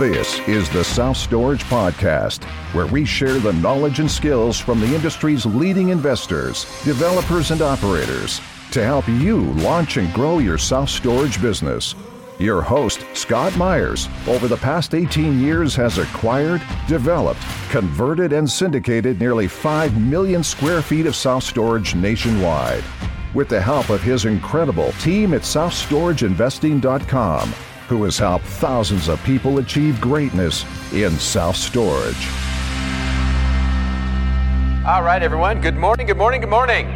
This is the Self Storage Podcast, where we share the knowledge and skills from the industry's leading investors, developers, and operators to help you launch and grow your self storage business. Your host, Scott Meyers, over the past 18 years has acquired, developed, converted, and syndicated nearly 5 million square feet of self storage nationwide. With the help of his incredible team at SelfStorageInvesting.com, who has helped thousands of people achieve greatness in self storage. All right, everyone. Good morning, good morning, good morning.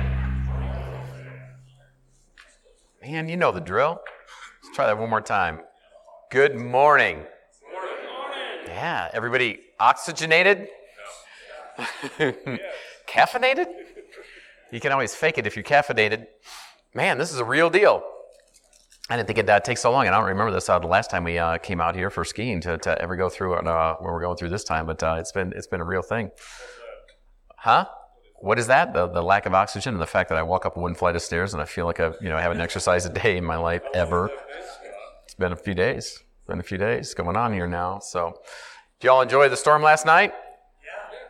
Man, you know the drill. Let's try that one more time. Good morning. Good morning. Yeah, everybody oxygenated? No. caffeinated? You can always fake it if you're caffeinated. Man, this is a real deal. I didn't think it'd uh, take so long, and I don't remember this uh, the last time we uh, came out here for skiing to, to ever go through uh, where we're going through this time, but uh, it's been it's been a real thing. Huh? What is that? The, the lack of oxygen and the fact that I walk up one flight of stairs and I feel like I you know haven't exercised a day in my life ever. It's been a few days. Been a few days going on here now. So, did y'all enjoy the storm last night?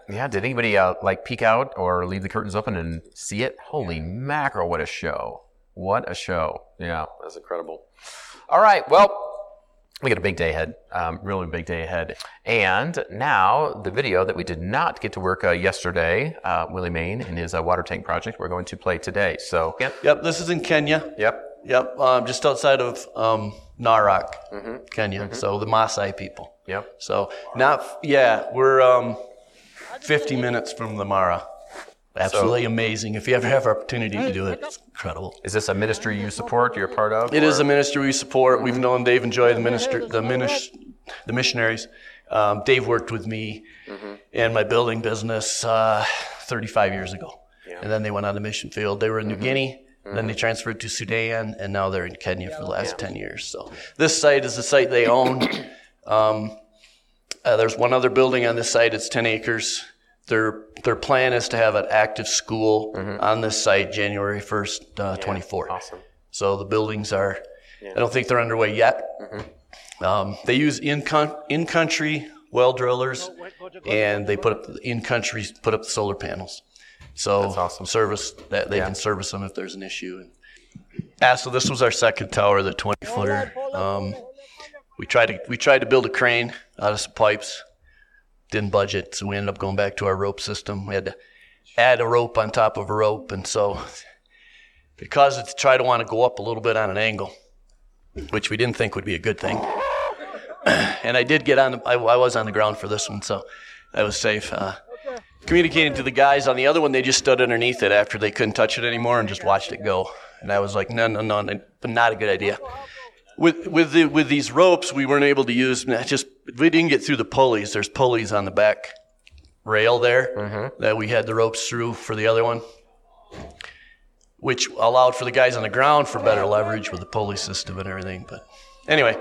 Yeah. Yeah. Did anybody uh, like peek out or leave the curtains open and see it? Holy mackerel! What a show! What a show. Yeah, that's incredible. All right, well, we got a big day ahead, um, really big day ahead. And now the video that we did not get to work uh, yesterday, uh, Willie Main and his uh, water tank project, we're going to play today. So, yep, Yep, this is in Kenya. yep, Yep, um, just outside of um, Narok, Kenya. So the Maasai people. yep. So not, yeah, we're um, 50 minutes from the Mara. Absolutely amazing. If you ever have opportunity to do it, it's incredible. Is this a ministry you support? You're a part of? It is or- a ministry we support. We've known Dave and Joy, the minister, the minis, the missionaries. Um, Dave worked with me in my building business uh, 35 years ago, and then they went on the mission field. They were in New Guinea, then they transferred to Sudan, and now they're in Kenya for the last 10 years. So this site is the site they own. Um, uh, there's one other building on this site. It's 10 acres. Their their plan is to have an active school on this site January 1st, uh, 24. Awesome. So the buildings are, I don't think they're underway yet. Um, they use in con- in country well drillers, and they put up in country put up the solar panels. So That's awesome. service that they Yeah. can service them if there's an issue. And, yeah, so this was our second tower, the 20 footer. Um, we tried to we tried to build a crane out of some pipes, didn't budget, so we ended up going back to our rope system. We had to add a rope on top of a rope, and so because it tried to want to go up a little bit on an angle, which we didn't think would be a good thing. and I did get on. The, I, I was on the ground for this one, so that was safe. Uh, communicating to the guys on the other one, they just stood underneath it after they couldn't touch it anymore and just watched it go. And I was like, no, no, no not a good idea. With with the, with these ropes, we weren't able to use. Just we didn't get through the pulleys. There's pulleys on the back rail there that we had the ropes through for the other one which allowed for the guys on the ground for better leverage with the pulley system and everything. But anyway,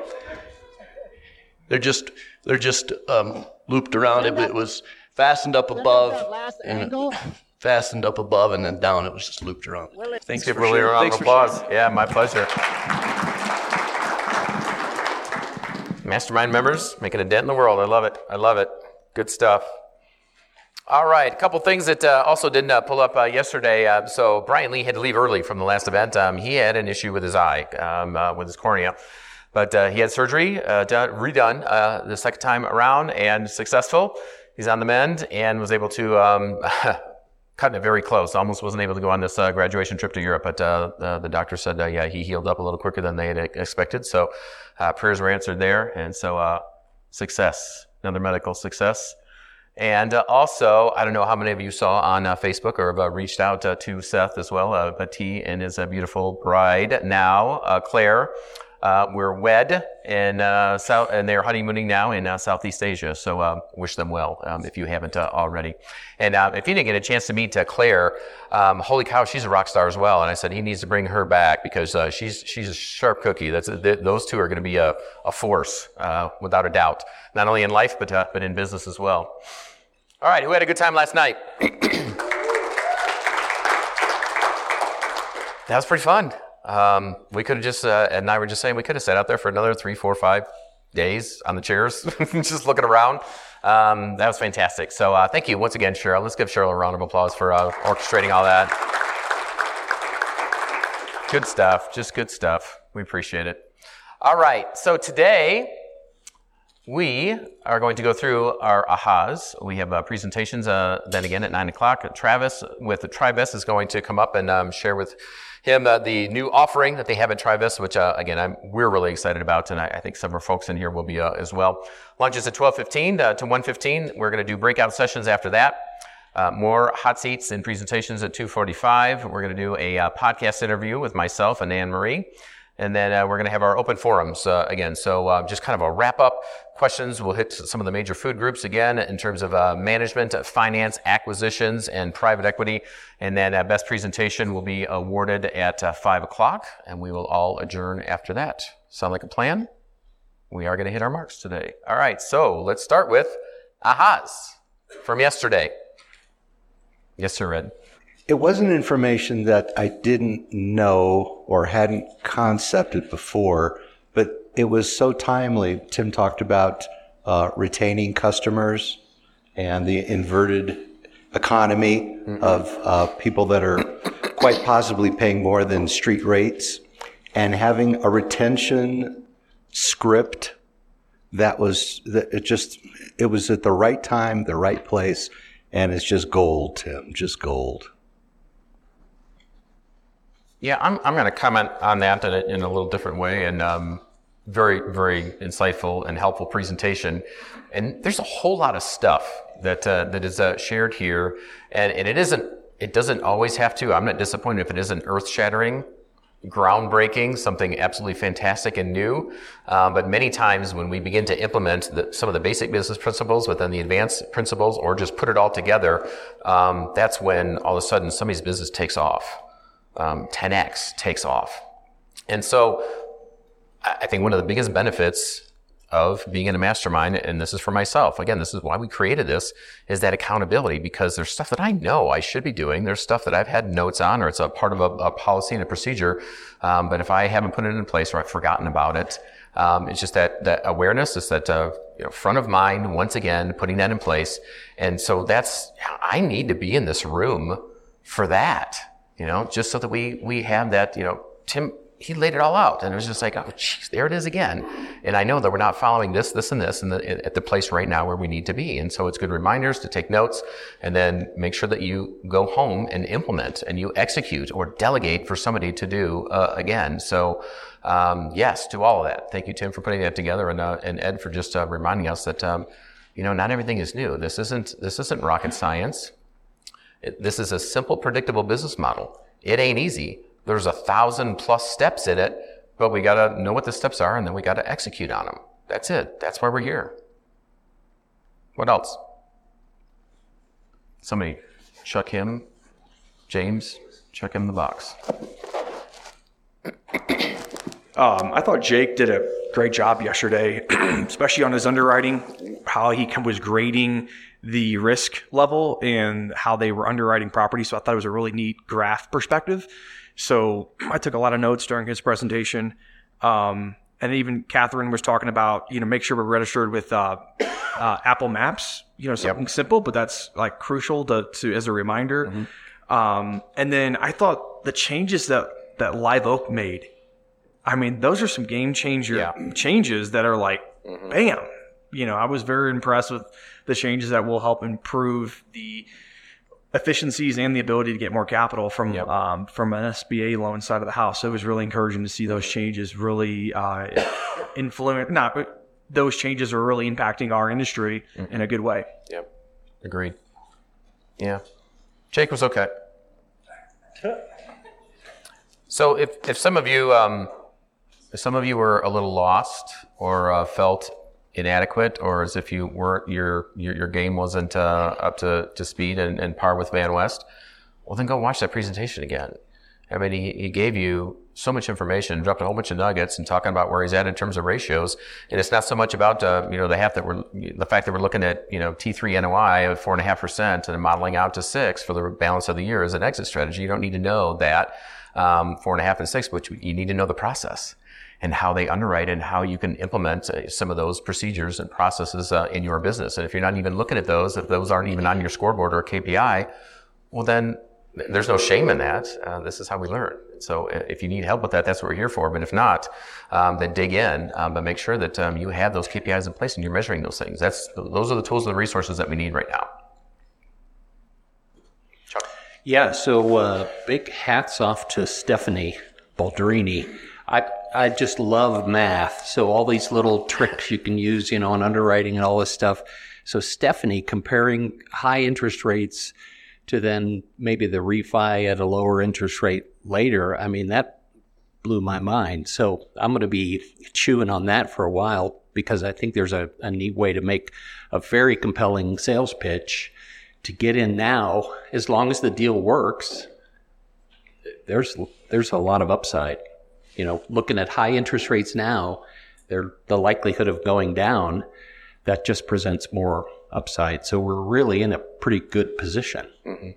they're just they're just um, looped around. It, but it was fastened up above and fastened up above and then down. It was just looped around. Thanks Give for Willie a sharing. round Thanks for sharing. applause. Yeah, my pleasure. Mastermind members making a dent in the world. I love it. I love it. Good stuff. All right, a couple things that uh, also didn't uh, pull up uh, yesterday. Uh, so Brian Lee had to leave early from the last event. Um, he had an issue with his eye, um, uh, with his cornea, but uh, he had surgery done, redone the second time around and successful. He's on the mend and was able to um, cutting it very close. Almost wasn't able to go on this uh, graduation trip to Europe, but uh, uh, the doctor said, uh, yeah, he healed up a little quicker than they had expected. So uh, prayers were answered there, and so success, another medical success. And also, I don't know how many of you saw on Facebook or have reached out to Seth as well, but he and his beautiful bride now, Claire, uh, were wed and uh, South, and they're honeymooning now in uh, Southeast Asia. So uh, wish them well um, if you haven't uh, already. And uh, if you didn't get a chance to meet uh, Claire, um, holy cow, she's a rock star as well. And I said he needs to bring her back because uh, she's she's a sharp cookie. That's th- those two are going to be a, a force uh, without a doubt, not only in life but uh, but in business as well. All right, who had a good time last night? that was pretty fun. Um, we could have just, uh, and I were just saying, we could have sat out there for another three, four, five, days on the chairs, just looking around. Um, that was fantastic. So uh, thank you once again, Cheryl. Let's give Cheryl a round of applause for uh, orchestrating all that. Good stuff. Just good stuff. We appreciate it. All right. So today we are going to go through our ahas. We have uh, presentations uh, then again at 9 o'clock. Travis with the is going to come up and um, share with him uh, the new offering that they have at Trivest, which uh, again I'm, we're really excited about, and I, I, think some of our folks in here will be uh, as well. Lunch is at 12:15 uh, to 1:15. We're going to do breakout sessions after that. Uh, more hot seats and presentations at 2:45. We're going to do a uh, podcast interview with myself and Anne Marie. And then uh, we're going to have our open forums uh, again. So uh, just kind of a wrap up questions. We'll hit some of the major food groups again in terms of uh, management, finance, acquisitions, and private equity. And then uh, best presentation will be awarded at uh, five o'clock, and we will all adjourn after that. Sound like a plan? We are going to hit our marks today. All right. So let's start with ahas from yesterday. Yes, sir, Red it wasn't information that I didn't know or hadn't concepted before, but it was so timely. Tim talked about uh, retaining customers and the inverted economy mm-hmm. of uh, people that are quite possibly paying more than street rates and having a retention script that was that it just it was at the right time the right place and it's just gold tim just gold yeah, I'm, I'm going to comment on that in a, in a little different way and um, very, very insightful and helpful presentation. And there's a whole lot of stuff that, uh, that is uh, shared here. And, and it isn't, it doesn't always have to. I'm not disappointed if it isn't earth shattering, groundbreaking, something absolutely fantastic and new. Um, but many times when we begin to implement the, some of the basic business principles within the advanced principles or just put it all together, um, that's when all of a sudden somebody's business takes off um, 10x takes off. And so I think one of the biggest benefits of being in a mastermind, and this is for myself, again, this is why we created this, is that accountability because there's stuff that I know I should be doing. There's stuff that I've had notes on or it's a part of a, a policy and a procedure. Um, but if I haven't put it in place or I've forgotten about it, um, it's just that, that awareness is that, uh, you know, front of mind, once again, putting that in place. And so that's, I need to be in this room for that you know, just so that we, we have that, you know, Tim, he laid it all out. And it was just like, oh, jeez, there it is again. And I know that we're not following this, this, and this the, at the place right now where we need to be. And so it's good reminders to take notes and then make sure that you go home and implement and you execute or delegate for somebody to do uh, again. So, um, yes, to all of that. Thank you, Tim, for putting that together and, uh, and Ed for just uh, reminding us that, um, you know, not everything is new. This isn't, this isn't rocket science. It, this is a simple, predictable business model. It ain't easy. There's a thousand plus steps in it, but we got to know what the steps are and then we got to execute on them. That's it. That's why we're here. What else? Somebody chuck him, James, chuck him the box. Um, I thought Jake did a great job yesterday, especially on his underwriting, how he was grading the risk level and how they were underwriting property. So I thought it was a really neat graph perspective. So I took a lot of notes during his presentation. Um, and even Catherine was talking about, you know, make sure we're registered with uh, uh, Apple Maps. You know, something yep. simple, but that's like crucial to, to as a reminder. Mm-hmm. Um, and then I thought the changes that that Live Oak made. I mean, those are some game changer yeah. changes that are like, mm-hmm. bam. You know, I was very impressed with the changes that will help improve the efficiencies and the ability to get more capital from yep. um, from an SBA loan side of the house. So it was really encouraging to see those changes really uh, influence. Not but those changes are really impacting our industry mm-hmm. in a good way. Yep, agreed. Yeah, Jake was okay. So if if some of you um, if some of you were a little lost or uh, felt inadequate or as if you weren't your your, your game wasn't uh, up to, to speed and, and par with Van West, well then go watch that presentation again. I mean, he, he gave you so much information, dropped a whole bunch of nuggets, and talking about where he's at in terms of ratios. And it's not so much about uh, you know the half that we're the fact that we're looking at you know T3 NOI of four and a half percent and modeling out to six for the balance of the year as an exit strategy. You don't need to know that um, four and a half and six, but you need to know the process. And how they underwrite and how you can implement uh, some of those procedures and processes uh, in your business. And if you're not even looking at those, if those aren't even on your scoreboard or KPI, well, then there's no shame in that. Uh, this is how we learn. So uh, if you need help with that, that's what we're here for. But if not, um, then dig in, um, but make sure that um, you have those KPIs in place and you're measuring those things. That's those are the tools and the resources that we need right now. Chuck. Yeah. So uh, big hats off to Stephanie Balderini. I I just love math. So all these little tricks you can use, you know, in underwriting and all this stuff. So Stephanie comparing high interest rates to then maybe the refi at a lower interest rate later. I mean, that blew my mind. So I'm going to be chewing on that for a while because I think there's a, a neat way to make a very compelling sales pitch to get in now. As long as the deal works, there's there's a lot of upside. You know, looking at high interest rates now, they're the likelihood of going down. That just presents more upside. So we're really in a pretty good position. Mm-hmm.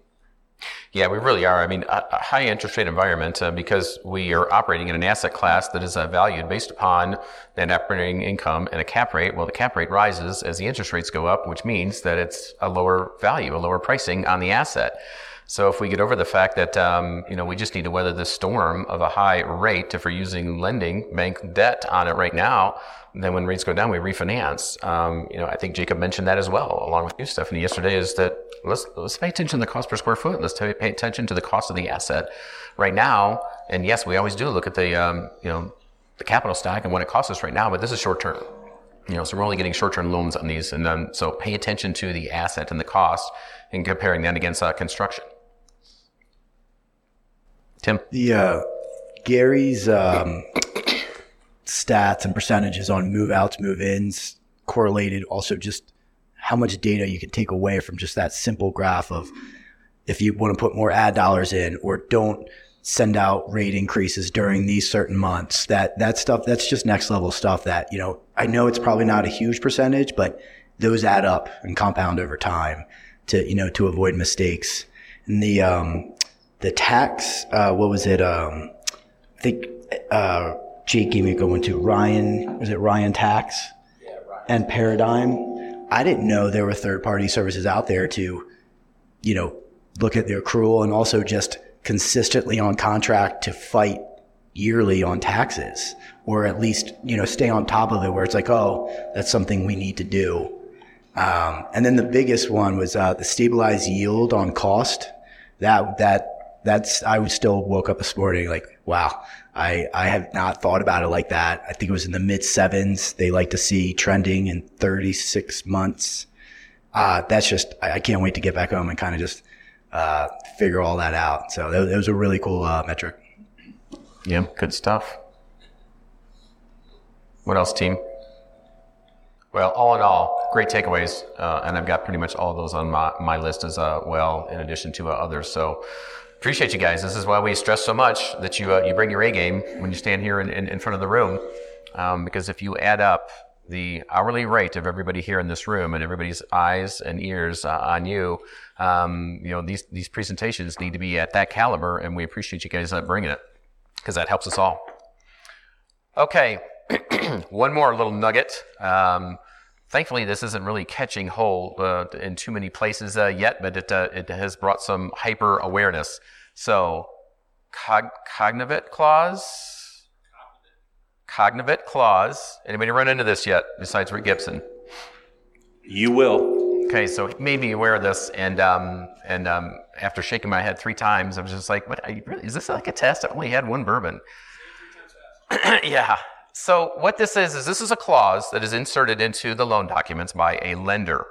Yeah, we really are. I mean, a, high interest rate environment uh, because we are operating in an asset class that is uh, valued based upon net operating income and a cap rate. Well, the cap rate rises as the interest rates go up, which means that it's a lower value, a lower pricing on the asset. So if we get over the fact that um, you know we just need to weather the storm of a high rate if we're using lending bank debt on it right now, then when rates go down, we refinance. Um, you know, I think Jacob mentioned that as well, along with you, Stephanie, yesterday. Is that let's let's pay attention to the cost per square foot. Let's pay attention to the cost of the asset right now. And yes, we always do look at the um, you know the capital stack and what it costs us right now, but this is short term. You know, so we're only getting short term loans on these, and um, so pay attention to the asset and the cost, and comparing that against uh, construction. Tim, the Gary's um, stats and percentages on move outs, move ins correlated also just how much data you can take away from just that simple graph of if you want to put more ad dollars in or don't send out rate increases during these certain months that that stuff that's just next level stuff that you know i know it's probably not a huge percentage but those add up and compound over time to you know to avoid mistakes. And the um the tax uh what was it um i think uh Jake gave me a good one too. Ryan, was it Ryan Tax? Yeah, Ryan. And Paradigm. I didn't know there were third party services out there to, you know, look at the accrual and also just consistently on contract to fight yearly on taxes or at least, you know, stay on top of it where it's like, oh, that's something we need to do. Um, and then the biggest one was, uh, the stabilized yield on cost. That, that, that's, I was still woke up this morning like, wow, I, I have not thought about it like that. I think it was in the mid sevens. They like to see trending in 36 months. Uh, that's just, I, I, can't wait to get back home and kind of just, uh, figure all that out. So that, that was a really cool, uh, metric. Yeah. Good stuff. What else, team? Well, all in all, great takeaways. Uh, and I've got pretty much all those on my, my list as uh, well, in addition to uh, others. So, appreciate you guys. This is why we stress so much that you uh, you bring your A game when you stand here in, in, in front of the room, um, because if you add up the hourly rate of everybody here in this room and everybody's eyes and ears uh, on you, um, you know these these presentations need to be at that caliber, and we appreciate you guys uh, bringing it because that helps us all. Okay, one more little nugget. Um, thankfully, this isn't really catching hold uh, in too many places uh, yet, but it, uh, it has brought some hyper awareness. So, cog- cognovit clause? Cognovit clause. Anybody run into this yet besides Rick Gibson? You will. Okay, so he made me aware of this, and um, and um, after shaking my head three times, I was just like, "What? Really, is this like a test? I only had one bourbon." yeah, so what this is, is this is a clause that is inserted into the loan documents by a lender.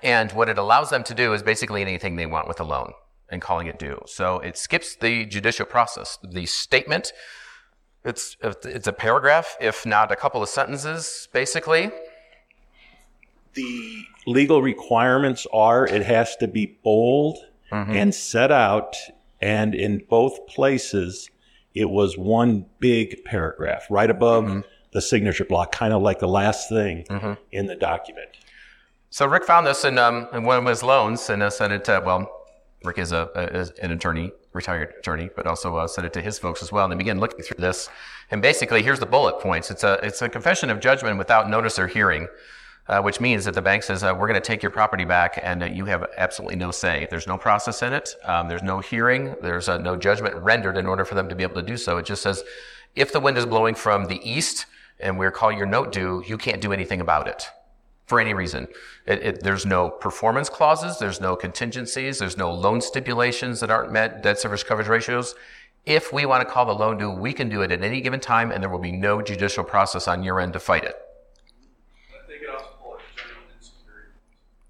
And what it allows them to do is basically anything they want with a loan and calling it due. So it skips the judicial process. The statement, it's, it's a paragraph, if not a couple of sentences, basically. The legal requirements are it has to be bold mm-hmm. and set out, and in both places, it was one big paragraph right above mm-hmm. the signature block, kind of like the last thing mm-hmm. in the document. So Rick found this in, um, in one of his loans and uh, sent it to, well, Rick is, a, is an attorney, retired attorney, but also uh, sent it to his folks as well. And they began looking through this. And basically, here's the bullet points. It's a, it's a confession of judgment without notice or hearing. Uh, which means that the bank says, uh, we're going to take your property back and uh, you have absolutely no say. There's no process in it. Um, there's no hearing. There's uh, no judgment rendered in order for them to be able to do so. It just says, if the wind is blowing from the east and we're calling your note due, you can't do anything about it for any reason. It, it, there's no performance clauses. There's no contingencies. There's no loan stipulations that aren't met, debt service coverage ratios. If we want to call the loan due, we can do it at any given time and there will be no judicial process on your end to fight it.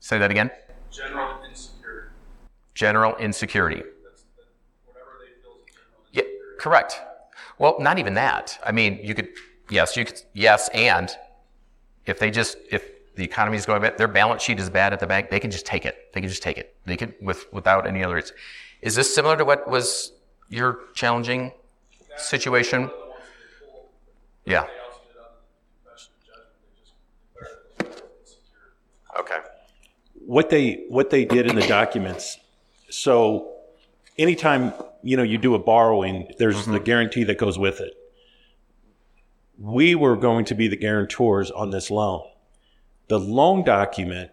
Say that again. General insecurity. General insecurity. Yeah, correct. Well, not even that. I mean, you could, yes, you could, yes, and if they just, if the economy is going bad, their balance sheet is bad at the bank, they can just take it. They can just take it. They could, with, without any other. Is this similar to what was your challenging situation? Yeah. Okay what they what they did in the documents. So anytime you know you do a borrowing, there's mm-hmm. the guarantee that goes with it. We were going to be the guarantors on this loan. The loan document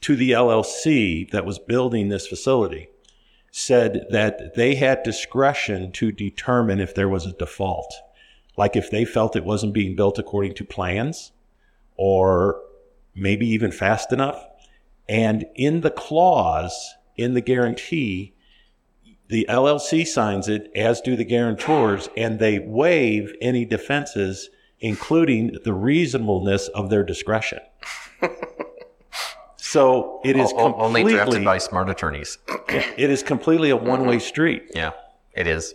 to the LLC that was building this facility said that they had discretion to determine if there was a default. Like if they felt it wasn't being built according to plans or maybe even fast enough. And in the clause, in the guarantee, the LLC signs it, as do the guarantors, and they waive any defenses, including the reasonableness of their discretion. so it is completely, only drafted by smart attorneys. it is completely a one-way mm-hmm. street. Yeah, it is.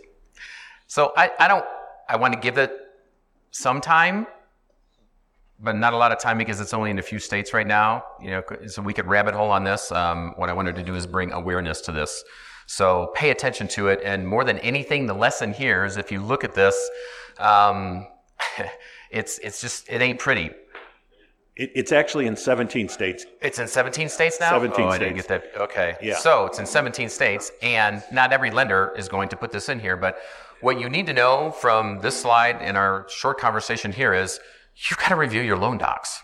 So I, I don't. I want to give it some time but not a lot of time because it's only in a few states right now. You know, so we could rabbit hole on this. Um, what I wanted to do is bring awareness to this. So pay attention to it. And more than anything, the lesson here is if you look at this, um, it's it's just it ain't pretty. It, it's actually in 17 states. It's in 17 states now. 17 oh, states. I didn't get that. Okay. Yeah. So it's in 17 states, and not every lender is going to put this in here. But what you need to know from this slide in our short conversation here is you've got to review your loan docs.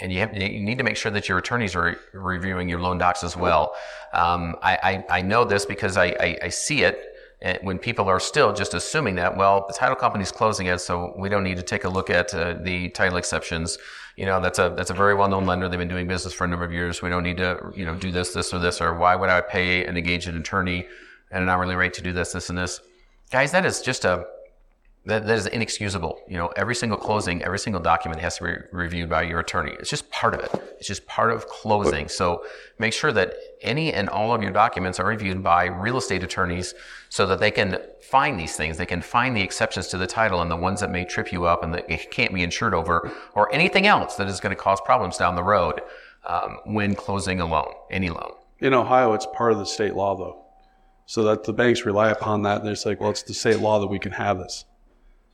And you, have, you need to make sure that your attorneys are reviewing your loan docs as well. Um, I, I, I, know this because I, I, I see it eh, when people are still just assuming that, well, the title company's closing it, so we don't need to take a look at uh, the title exceptions. You know, that's a that's a very well-known lender. They've been doing business for a number of years. We don't need to, you know, do this, this, or this, or why would I pay and engage an attorney at an hourly rate to do this, this, and this? Guys, that is just a that, that is inexcusable. You know, every single closing, every single document has to be reviewed by your attorney. It's just part of it. It's just part of closing. So make sure that any and all of your documents are reviewed by real estate attorneys so that they can find these things. They can find the exceptions to the title and the ones that may trip you up and that can't be insured over or anything else that is going to cause problems down the road um, when closing a loan, any loan. In Ohio, it's part of the state law though. So that the banks rely upon that and it's like, well, it's the state law that we can have this.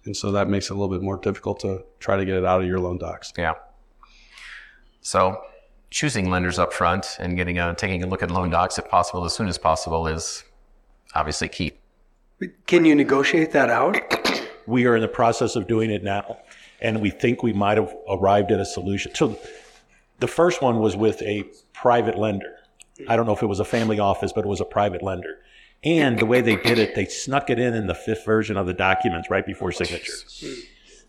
And so that makes it a little bit more difficult to try to get it out of your loan docs. Yeah. So choosing lenders up front and getting a, taking a look at loan docs if possible as soon as possible is obviously key. Can you negotiate that out? We are in the process of doing it now, and we think we might have arrived at a solution. So the first one was with a private lender. I don't know if it was a family office, but it was a private lender. And the way they did it, they snuck it in in the fifth version of the documents right before signature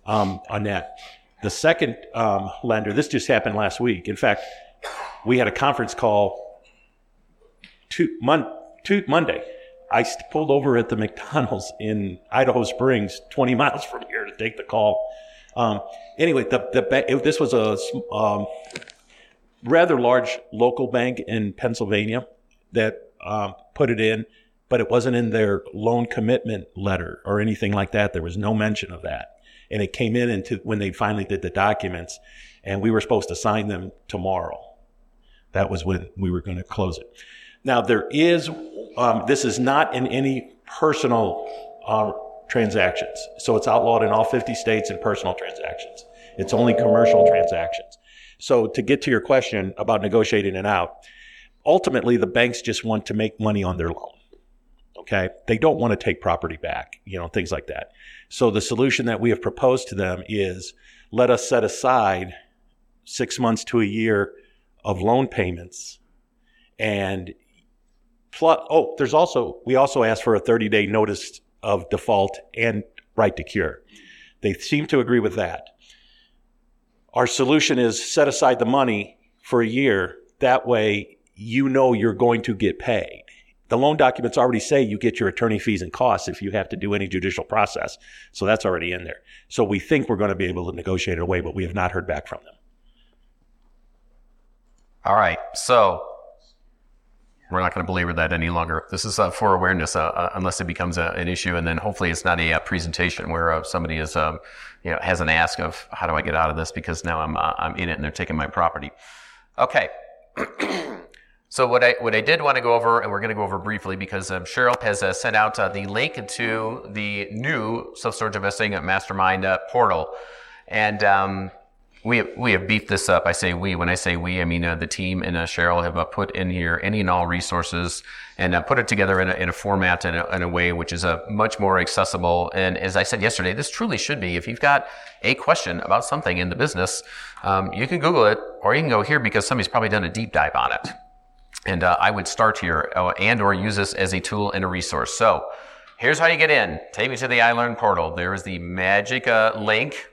um, on that. The second um, lender, this just happened last week. In fact, we had a conference call two, mon- two, Monday. I pulled over at the McDonald's in Idaho Springs, 20 miles from here, to take the call. Um, anyway, the, the this was a um, rather large local bank in Pennsylvania that um, put it in but it wasn't in their loan commitment letter or anything like that. There was no mention of that. And it came in into when they finally did the documents and we were supposed to sign them tomorrow. That was when we were going to close it. Now there is, um, this is not in any personal uh, transactions. So it's outlawed in all 50 states in personal transactions. It's only commercial transactions. So to get to your question about negotiating it out, ultimately the banks just want to make money on their loan Okay. They don't want to take property back, you know, things like that. So the solution that we have proposed to them is let us set aside six months to a year of loan payments and plus, oh, there's also, we also asked for a 30 day notice of default and right to cure. They seem to agree with that. Our solution is set aside the money for a year. That way, you know you're going to get paid. The loan documents already say you get your attorney fees and costs if you have to do any judicial process. So that's already in there. So we think we're going to be able to negotiate it away, but we have not heard back from them. All right. So we're not going to belabor that any longer. This is uh, for awareness, uh, uh, unless it becomes a, an issue, and then hopefully it's not a, uh, presentation where uh, somebody is, um, you know, has an ask of how do I get out of this because now I'm uh, I'm in it and they're taking my property. Okay. so what I what I did want to go over, and we're going to go over briefly because um, Cheryl has sent out the link to the new self storage investing mastermind portal, and um, we have, we have beefed this up. I say we. When I say we, I mean uh, the team and uh, Cheryl have uh, put in here any and all resources and uh, put it together in a, in a format and a, in a way which is uh, much more accessible. And as I said yesterday, this truly should be. If you've got a question about something in the business, um, you can Google it or you can go here because somebody's probably done a deep dive on it. And uh, I would start here and or use this as a tool and a resource. So here's how you get in. Take me to the iLearn portal. There is the magic link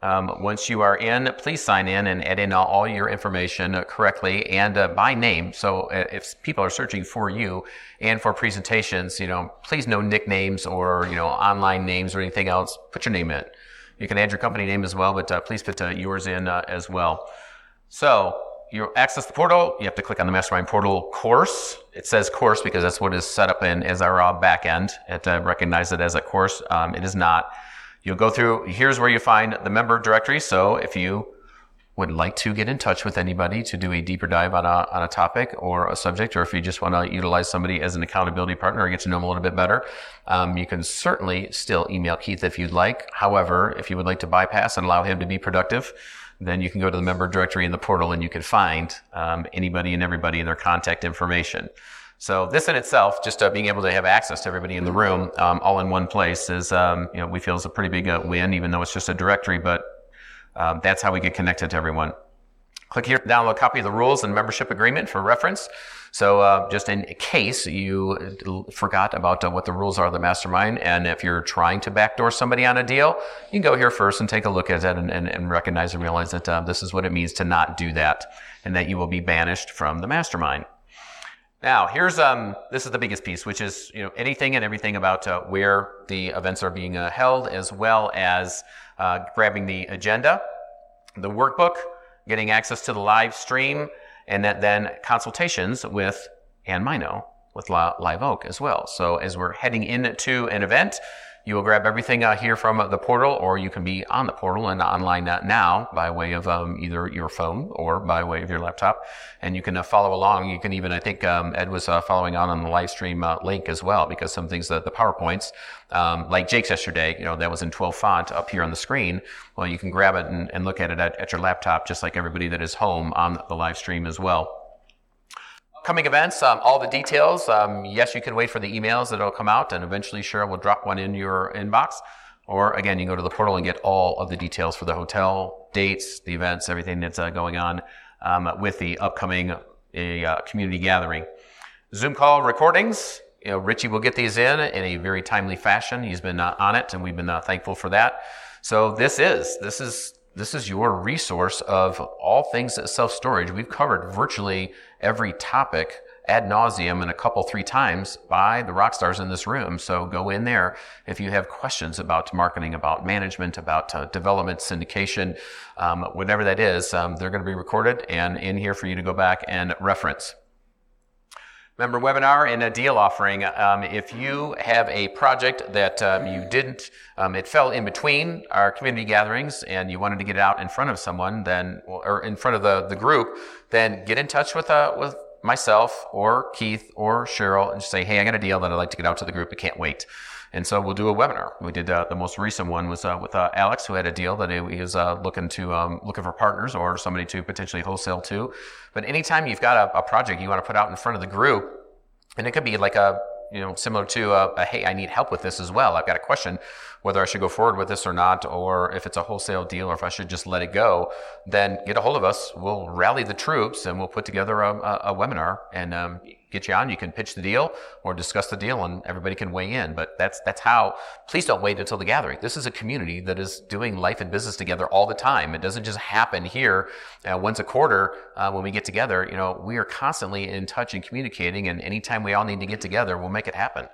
um, once you are in, please sign in and add in all your information correctly and uh, by name. So uh, if people are searching for you and for presentations, you know, please no nicknames or you know online names or anything else. Put your name in. You can add your company name as well, but uh, please put uh, yours in uh, as well. So you access the portal. You have to click on the Mastermind Portal course. It says course because that's what is set up in as our uh, backend. It recognizes it as a course. Um, it is not. You'll go through, here's where you find the member directory. So if you would like to get in touch with anybody to do a deeper dive on a, on a topic or a subject, or if you just want to utilize somebody as an accountability partner or get to know them a little bit better, um, you can certainly still email Keith if you'd like. However, if you would like to bypass and allow him to be productive, then you can go to the member directory in the portal and you can find um, anybody and everybody and their contact information. So this in itself, just uh, being able to have access to everybody in the room um, all in one place is, um, you know, we feel is a pretty big uh, win, even though it's just a directory, but um, that's how we get connected to everyone. Click here to download a copy of the rules and membership agreement for reference. So uh, just in case you forgot about uh, what the rules are of the mastermind, and if you're trying to backdoor somebody on a deal, you can go here first and take a look at it and, and, and recognize and realize that uh, this is what it means to not do that, and that you will be banished from the mastermind. Now, here's um, this is the biggest piece, which is you know anything and everything about uh, where the events are being uh, held, as well as uh, grabbing the agenda, the workbook, getting access to the live stream, and that then consultations with Ann Mino with Live Oak as well. So as we're heading into an event, you will grab everything uh, here from the portal, or you can be on the portal and online now by way of um, either your phone or by way of your laptop, and you can uh, follow along. You can even, I think um, Ed was uh, following on on the live stream uh, link as well, because some things the PowerPoints, um, like Jake's yesterday, you know, that was in 12 font up here on the screen. Well, you can grab it and, and look at it at, at your laptop, just like everybody that is home on the live stream as well. Upcoming events, um, all the details. Um, yes, you can wait for the emails that will come out, and eventually Cheryl will drop one in your inbox. Or again, you can go to the portal and get all of the details for the hotel, dates, the events, everything that's uh, going on um, with the upcoming uh, community gathering. Zoom call recordings. You know, Richie will get these in in a very timely fashion. He's been uh, on it, and we've been uh, thankful for that. So this is this is this is your resource of all things self storage. We've covered virtually every topic ad nauseum and a couple, three times by the rock stars in this room. So go in there if you have questions about marketing, about management, about uh, development, syndication, um, whatever that is. Um, they're going to be recorded and in here for you to go back and reference member webinar and a deal offering. Um, if you have a project that um, you didn't, um, it fell in between our community gatherings and you wanted to get it out in front of someone, then, or in front of the, the group, then get in touch with, uh, with myself or Keith or Cheryl and just say, hey, I got a deal that I'd like to get out to the group. I can't wait. And so we'll do a webinar. We did uh, the most recent one was uh, with uh, Alex, who had a deal that he was uh, looking to um, looking for partners or somebody to potentially wholesale to. But anytime you've got a, a project you want to put out in front of the group, and it could be like a you know, similar to, uh, a, hey, I need help with this as well. I've got a question whether I should go forward with this or not, or if it's a wholesale deal, or if I should just let it go, then get a hold of us. We'll rally the troops and we'll put together a, a, a webinar and um, get you on. You can pitch the deal or discuss the deal, and everybody can weigh in. But that's that's how. Please don't wait until the gathering. This is a community that is doing life and business together all the time. It doesn't just happen here uh, once a quarter uh, when we get together. You know, we are constantly in touch and communicating, and anytime we all need to get together, we'll make it happen.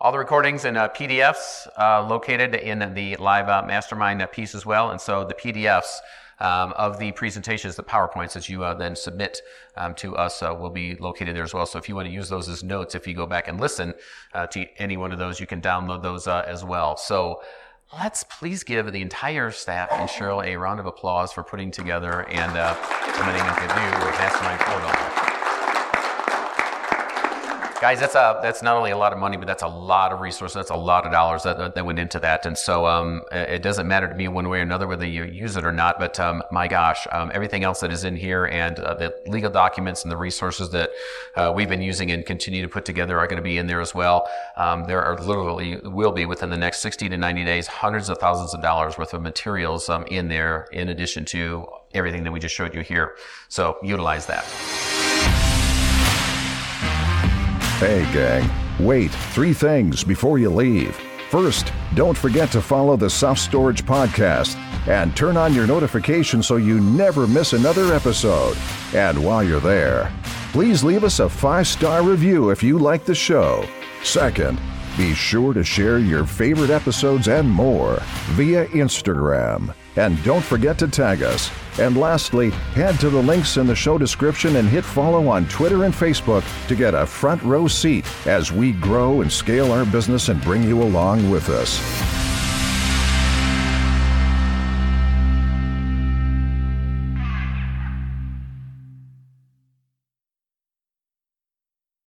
All the recordings and uh, PDFs uh, located in the live uh, mastermind uh, piece as well. And so the PDFs um, of the presentations, the PowerPoints that you uh, then submit um, to us uh, will be located there as well. So if you want to use those as notes, if you go back and listen to any one of those, you can download those as well. So let's please give the entire staff and Cheryl a round of applause for putting together and implementing a good new mastermind portal. Guys, that's a that's not only a lot of money, but that's a lot of resources. That's a lot of dollars that, that went into that. And so um, it doesn't matter to me one way or another whether you use it or not. But um, my gosh, um, everything else that is in here and uh, the legal documents and the resources that uh, we've been using and continue to put together are going to be in there as well. Um, there are literally will be within the next 60 to 90 days hundreds of thousands of dollars worth of materials um, in there, in addition to everything that we just showed you here. So utilize that. Hey, gang, wait three things before you leave. First, don't forget to follow the Self Storage Podcast and turn on your notifications so you never miss another episode. And while you're there, please leave us a five star review if you like the show. Second, be sure to share your favorite episodes and more via Instagram. And don't forget to tag us. And lastly, head to the links in the show description and hit follow on Twitter and Facebook to get a front row seat as we grow and scale our business and bring you along with us.